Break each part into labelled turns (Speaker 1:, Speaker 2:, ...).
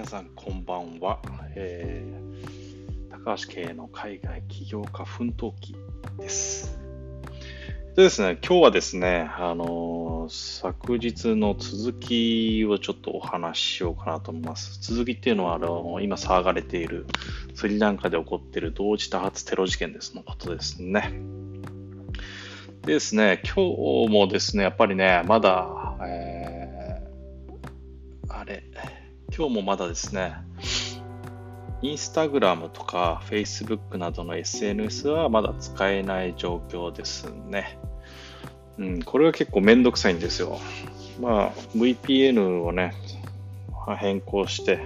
Speaker 1: 皆さんこんばんは、えー、高橋系の海外起業家奮闘記です。でですね今日はですねあのー、昨日の続きをちょっとお話ししようかなと思います。続きっていうのはあの今騒がれているスリランカで起こっている同時多発テロ事件ですのことですね。でですね今日もですねやっぱりねまだ、えー、あれ今日もまだですね、インスタグラムとか Facebook などの SNS はまだ使えない状況ですね。うん、これは結構めんどくさいんですよ。まあ、VPN をね、変更して、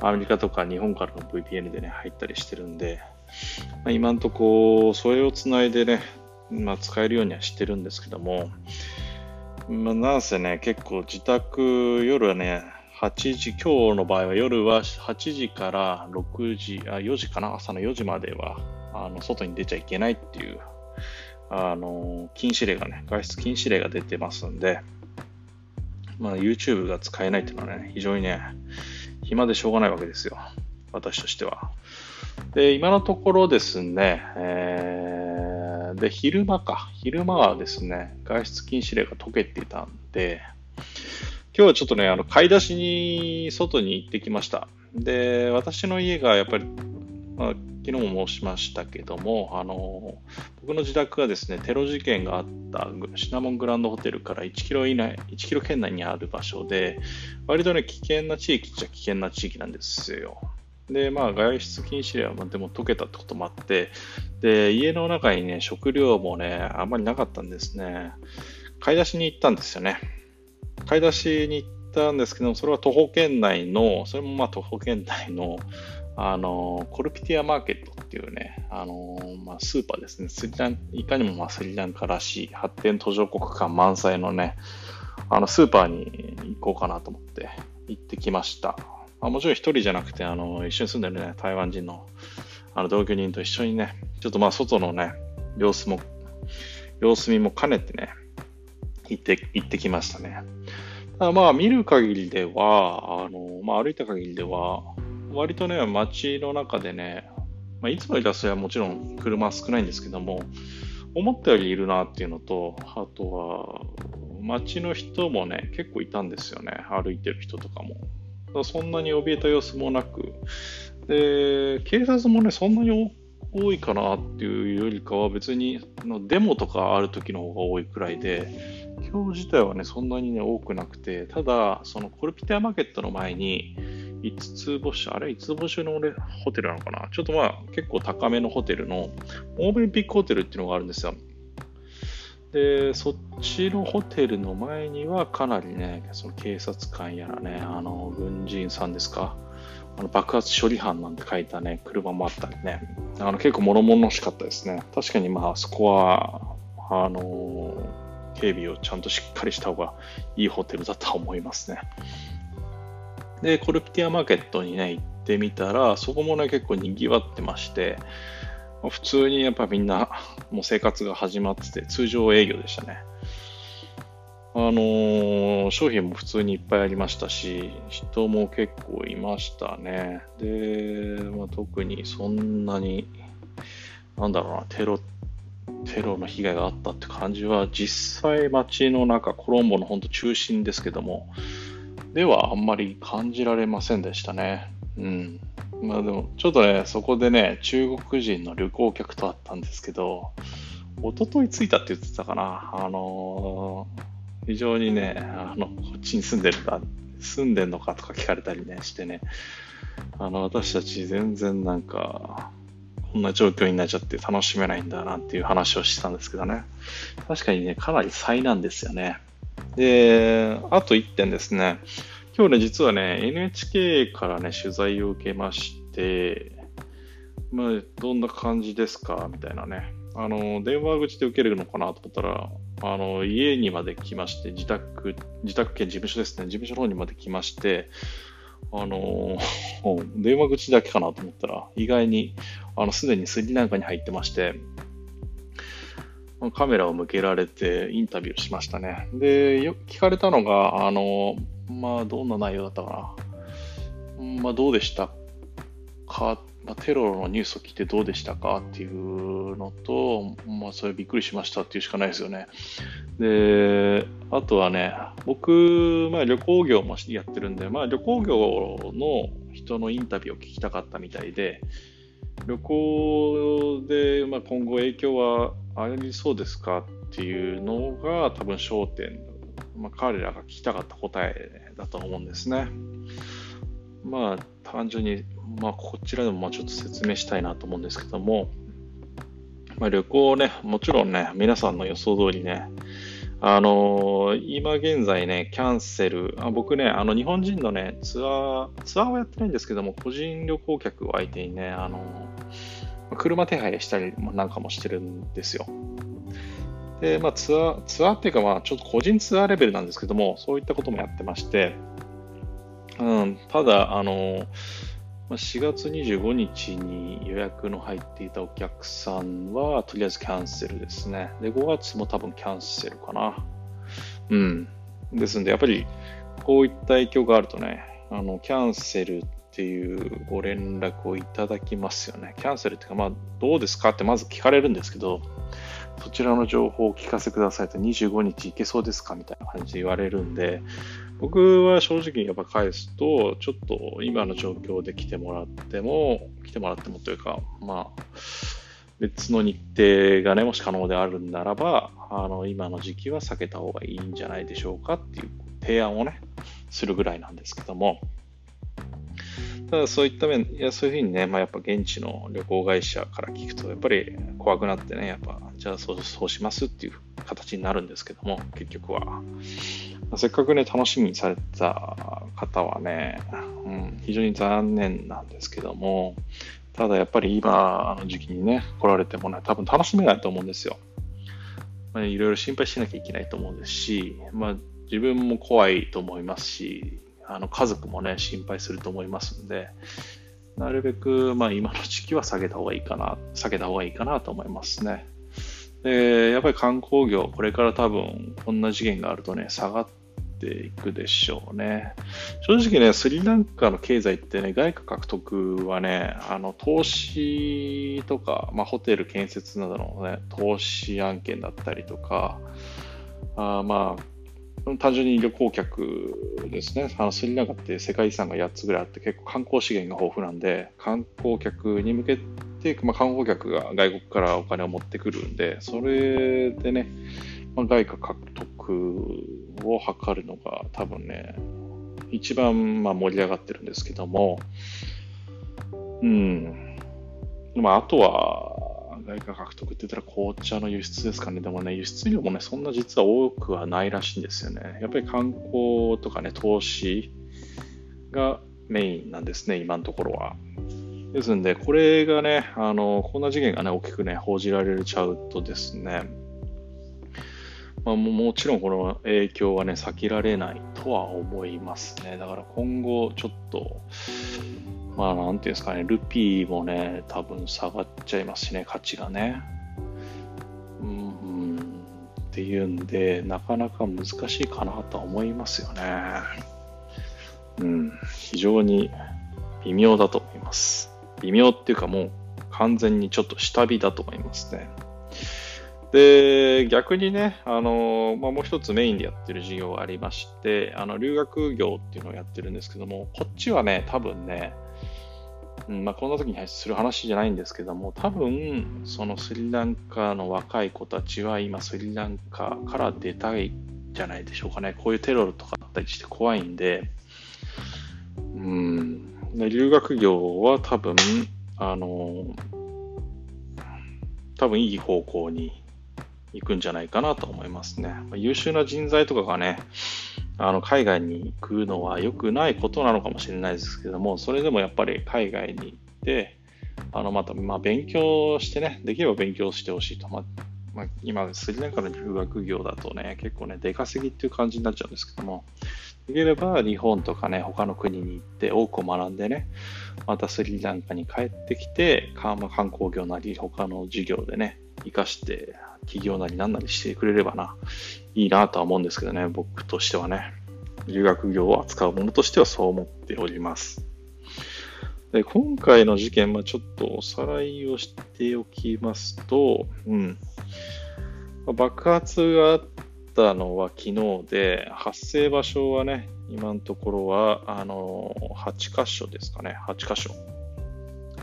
Speaker 1: アメリカとか日本からの VPN でね、入ったりしてるんで、まあ、今んとこ、それをつないでね、まあ、使えるようにはしてるんですけども、まあ、なんせね、結構自宅、夜はね、8時、今日の場合は夜は8時から6時、あ4時かな、朝の4時までは、あの、外に出ちゃいけないっていう、あの、禁止令がね、外出禁止令が出てますんで、まあ、YouTube が使えないっていうのはね、非常にね、暇でしょうがないわけですよ。私としては。で、今のところですね、えー、で、昼間か。昼間はですね、外出禁止令が解けていたんで、今日はちょっとね、あの、買い出しに外に行ってきました。で、私の家がやっぱり、まあ、昨日も申しましたけども、あの、僕の自宅がですね、テロ事件があったシナモングランドホテルから1キロ以内、1キロ圏内にある場所で、割とね、危険な地域っちゃ危険な地域なんですよ。で、まあ、外出禁止令はでも解けたってこともあって、で、家の中にね、食料もね、あんまりなかったんですね。買い出しに行ったんですよね。買い出しに行ったんですけどそれは徒歩圏内の、それもまあ徒歩圏内の、あの、コルピティアマーケットっていうね、あの、まあ、スーパーですね。スリランいかにもまあスリランカらしい発展途上国感満載のね、あの、スーパーに行こうかなと思って行ってきました。まあ、もちろん一人じゃなくて、あの、一緒に住んでるね、台湾人のあの同居人と一緒にね、ちょっとまあ外のね、様子も、様子見も兼ねてね、行って、行ってきましたね。ただまあ、見る限りでは、あの、まあ、歩いた限りでは、割とね、街の中でね、まあ、いつもよりはそれはもちろん車少ないんですけども、思ったよりいるなっていうのと、あとは、街の人もね、結構いたんですよね。歩いてる人とかも。そんなに怯えた様子もなく、で、警察もね、そんなに多いかなっていうよりかは別にのデモとかある時の方が多いくらいで、今日自体はね、そんなにね、多くなくて、ただ、そのコルピテアマーケットの前に、5つ星、あれ5つ星のホテルなのかな？ちょっとまあ結構高めのホテルの、オーブンピックホテルっていうのがあるんですよ。で、そっちのホテルの前にはかなりね、その警察官やらね、あの、軍人さんですか？あの爆発処理班なんて書いたね、車もあったりね、あの結構物々しかったですね。確かにまあそこは、あの警備をちゃんとしっかりした方がいいホテルだとは思いますね。で、コルピティアマーケットにね、行ってみたら、そこもね、結構賑わってまして、普通にやっぱみんな、もう生活が始まってて、通常営業でしたね。あのー、商品も普通にいっぱいありましたし、人も結構いましたね。で、まあ、特にそんなに、なんだろうな、テロテロの被害があったって感じは、実際街の中、コロンボの本当中心ですけども、ではあんまり感じられませんでしたね。うん。まあでも、ちょっとね、そこでね、中国人の旅行客と会ったんですけど、一昨日着いたって言ってたかな。あのー、非常にね、あの、こっちに住んでるか、住んでんのかとか聞かれたりね、してね、あの、私たち全然なんか、こんな状況になっちゃって楽しめないんだなっていう話をしてたんですけどね。確かにね、かなり災難ですよね。で、あと1点ですね。今日ね、実はね、NHK からね、取材を受けまして、まあ、どんな感じですか？みたいなね。あの、電話口で受けるのかなと思ったら、あの、家にまで来まして、自宅、自宅兼事務所ですね、事務所の方にまで来まして、あのー、電話口だけかなと思ったら、意外に、あの、すでにスリランカに入ってまして、カメラを向けられてインタビューしましたね。で、よく聞かれたのが、あの、まあ、どんな内容だったかな。まあ、どうでしたか、まあ、テロのニュースを聞いてどうでしたかっていうのと、まあ、それびっくりしましたっていうしかないですよね。で、あとはね、僕、まあ、旅行業もやってるんで、まあ、旅行業の人のインタビューを聞きたかったみたいで、旅行で、まあ、今後影響はありそうですかっていうのが多分焦点、まあ、彼らが聞きたかった答えだと思うんですね。まあ単純に、まあ、こちらでもまあちょっと説明したいなと思うんですけども、まあ、旅行ね、もちろんね、皆さんの予想通りね、あの、今現在ね、キャンセル、あ僕ね、あの日本人のね、ツアー、ツアーはやってないんですけども、個人旅行客を相手にね、あのー、車手配したりなんかもしてるんですよ。で、まあツアー、ツアーっていうかまあちょっと個人ツアーレベルなんですけども、そういったこともやってまして、うん、ただ、あの、4月25日に予約の入っていたお客さんは、とりあえずキャンセルですね。で、5月も多分キャンセルかな。うん。ですんで、やっぱり、こういった影響があるとね、あの、キャンセルっていうご連絡をいただきますよね。キャンセルっていうか、まあ、どうですかってまず聞かれるんですけど、そちらの情報をお聞かせくださいと25日行けそうですかみたいな感じで言われるんで、僕は正直やっぱ返すと、ちょっと今の状況で来てもらっても、来てもらってもというか、まあ、別の日程がね、もし可能であるならば、あの、今の時期は避けた方がいいんじゃないでしょうかっていう提案をね、するぐらいなんですけども、ただそういった面、いやそういうふうにね、まあ、やっぱ現地の旅行会社から聞くと、やっぱり怖くなってね、やっぱ、じゃあそうそうしますっていう形になるんですけども、結局は。せっかくね、楽しみにされた方はね、うん、非常に残念なんですけども、ただやっぱり今の時期にね、来られてもね、多分楽しめないと思うんですよ。まあ、いろいろ心配しなきゃいけないと思うんですし、まあ、自分も怖いと思いますし、あの家族もね、心配すると思いますんで、なるべく、まあ、今の時期は下げた方がいいかな、下げた方がいいかなと思いますね。で、やっぱり観光業、これから多分、こんな次元があるとね、下がっていくでしょうね。正直ね、スリランカの経済ってね、外貨獲得はね、あの、投資とか、まあ、ホテル建設などのね、投資案件だったりとか、あまあ、単純に旅行客ですね。あのスリランカって世界遺産が8つぐらいあって結構観光資源が豊富なんで、観光客に向けて、まあ、観光客が外国からお金を持ってくるんで、それでね、まあ、外貨獲得を図るのが多分ね、一番まあ盛り上がってるんですけども、うん。まあ、あとは、外貨獲得って言ったら紅茶の輸出ですかね。でもね、輸出量もね、そんな実は多くはないらしいんですよね。やっぱり観光とかね、投資がメインなんですね、今のところは。ですんで、これがね、あの、こんな事件がね、大きくね、報じられちゃうとですね、まあ、もちろんこの影響はね、避けられないとは思いますね。だから今後、ちょっと、まあ、なんていうんですかね、ルピーもね、多分下がっちゃいますしね、価値がね。うん、っていうんで、なかなか難しいかなとは思いますよね。うん、非常に微妙だと思います。微妙っていうかもう完全にちょっと下火だと思いますね。で、逆にね、あの、まあ、もう一つメインでやってる事業がありまして、あの、留学業っていうのをやってるんですけども、こっちはね、多分ね、うんまあ、こんな時にする話じゃないんですけども、多分、そのスリランカの若い子たちは今スリランカから出たいじゃないでしょうかね。こういうテロルとかあったりして怖いんで、うん、留学業は多分、あの、多分いい方向に行くんじゃないかなと思いますね。優秀な人材とかがね、あの海外に行くのは良くないことなのかもしれないですけども、それでもやっぱり海外に行って、あのまた、まあ、勉強してね、できれば勉強してほしいと。まあまあ、今、スリランカの留学業だとね、結構ね、出稼ぎっていう感じになっちゃうんですけども、できれば日本とかね、他の国に行って多く学んでね、またスリランカに帰ってきて、観光業なり他の授業でね、活かして企業なり何なりしてくれればな、いいなとは思うんですけどね、僕としてはね、留学業を扱うものとしてはそう思っております。で今回の事件、まあ、ちょっとおさらいをしておきますと、うん、爆発があったのは昨日で、発生場所はね、今のところはあの8箇所ですかね、8箇所。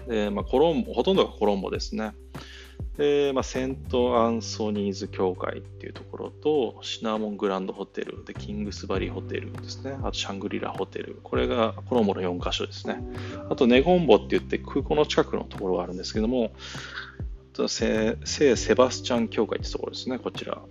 Speaker 1: でまあ、コロンほとんどがコロンボですね。で、まあ、セント・アンソニーズ教会っていうところと、シナモングランドホテル、で、キングスバリーホテルですね。あと、シャングリラホテル。これがコロンボの4カ所ですね。あと、ネゴンボって言って空港の近くのところがあるんですけども、聖セバスチャン教会ってところですね、こちら。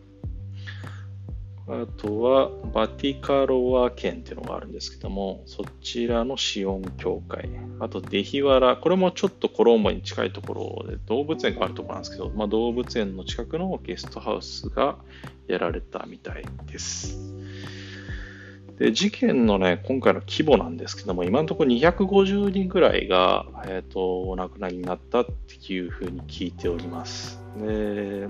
Speaker 1: あとは、バティカロワ県っていうのがあるんですけども、そちらのシオン教会。あと、デヒワラ。これもちょっとコロンボに近いところで、動物園があるところなんですけど、まあ、動物園の近くのゲストハウスがやられたみたいです。で、事件のね、今回の規模なんですけども、今のところ250人ぐらいが、えっ、ー、と、お亡くなりになったっていうふうに聞いております。で、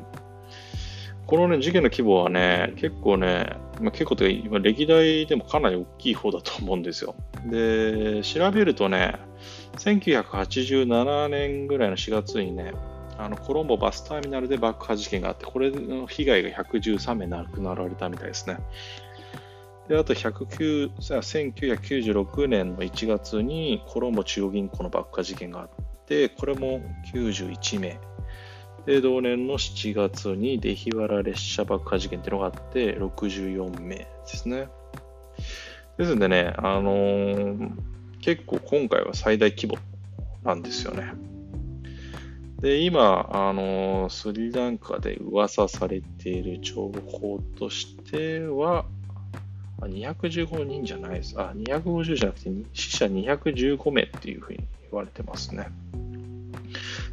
Speaker 1: このね、事件の規模はね、結構ね、まあ、結構というか、歴代でもかなり大きい方だと思うんですよ。で、調べるとね、1987年ぐらいの4月にね、あのコロンボバスターミナルで爆破事件があって、これの被害が113名亡くなられたみたいですね。で、あと109 1996年の1月にコロンボ中央銀行の爆破事件があって、これも91名で、同年の7月に出日原列車爆破事件っていうのがあって、64名ですね。ですんでね、あのー、結構今回は最大規模なんですよね。で、今、あのー、スリランカで噂されている情報としては、215人じゃないです。あ、250じゃなくて、死者215名っていうふうに言われてますね。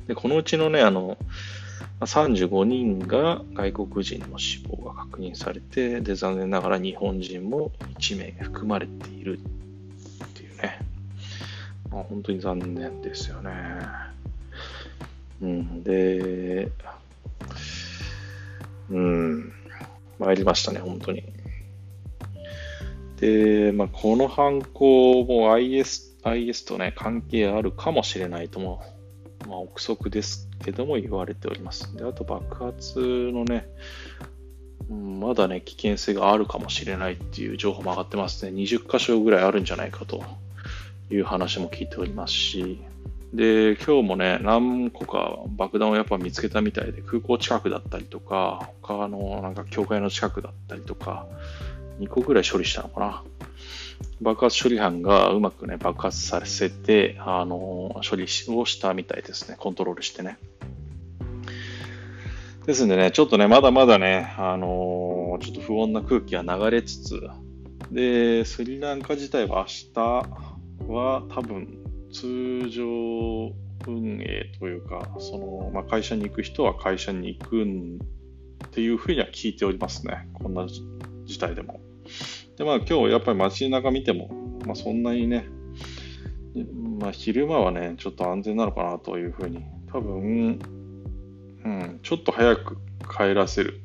Speaker 1: で、このうちのね、あの、35人が外国人の死亡が確認されて、で、残念ながら日本人も1名含まれているっていうね。まあ、本当に残念ですよね。うん、で、うん、参りましたね、本当に。で、まあ、この犯行も IS, IS とね、関係あるかもしれないともまあ、憶測ですけども言われております。で、あと爆発のね、まだね、危険性があるかもしれないっていう情報も上がってますね。20箇所ぐらいあるんじゃないかという話も聞いておりますし、で、今日もね、何個か爆弾をやっぱ見つけたみたいで、空港近くだったりとか、他のなんか教会の近くだったりとか、2個ぐらい処理したのかな。爆発処理班がうまくね、爆発させて、あの、処理をしたみたいですね。コントロールしてね。ですんでね、ちょっとね、まだまだね、あのちょっと不穏な空気が流れつつ、で、スリランカ自体は明日は多分通常運営というか、その、まあ、会社に行く人は会社に行くんっていうふうには聞いておりますね。こんな事態でも。で、まあ今日やっぱり街中見ても、まあそんなにね、まあ昼間はね、ちょっと安全なのかなというふうに、多分、うん、ちょっと早く帰らせる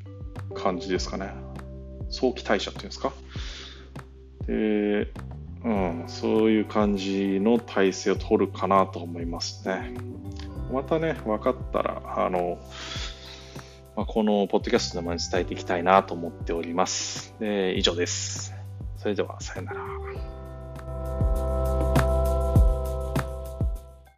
Speaker 1: 感じですかね。早期退社っていうんですか。で、うん、そういう感じの体制を取るかなと思いますね。またね、分かったら、あの、まあ、このポッドキャストの前に伝えていきたいなと思っております。で以上です。それでは、さよなら。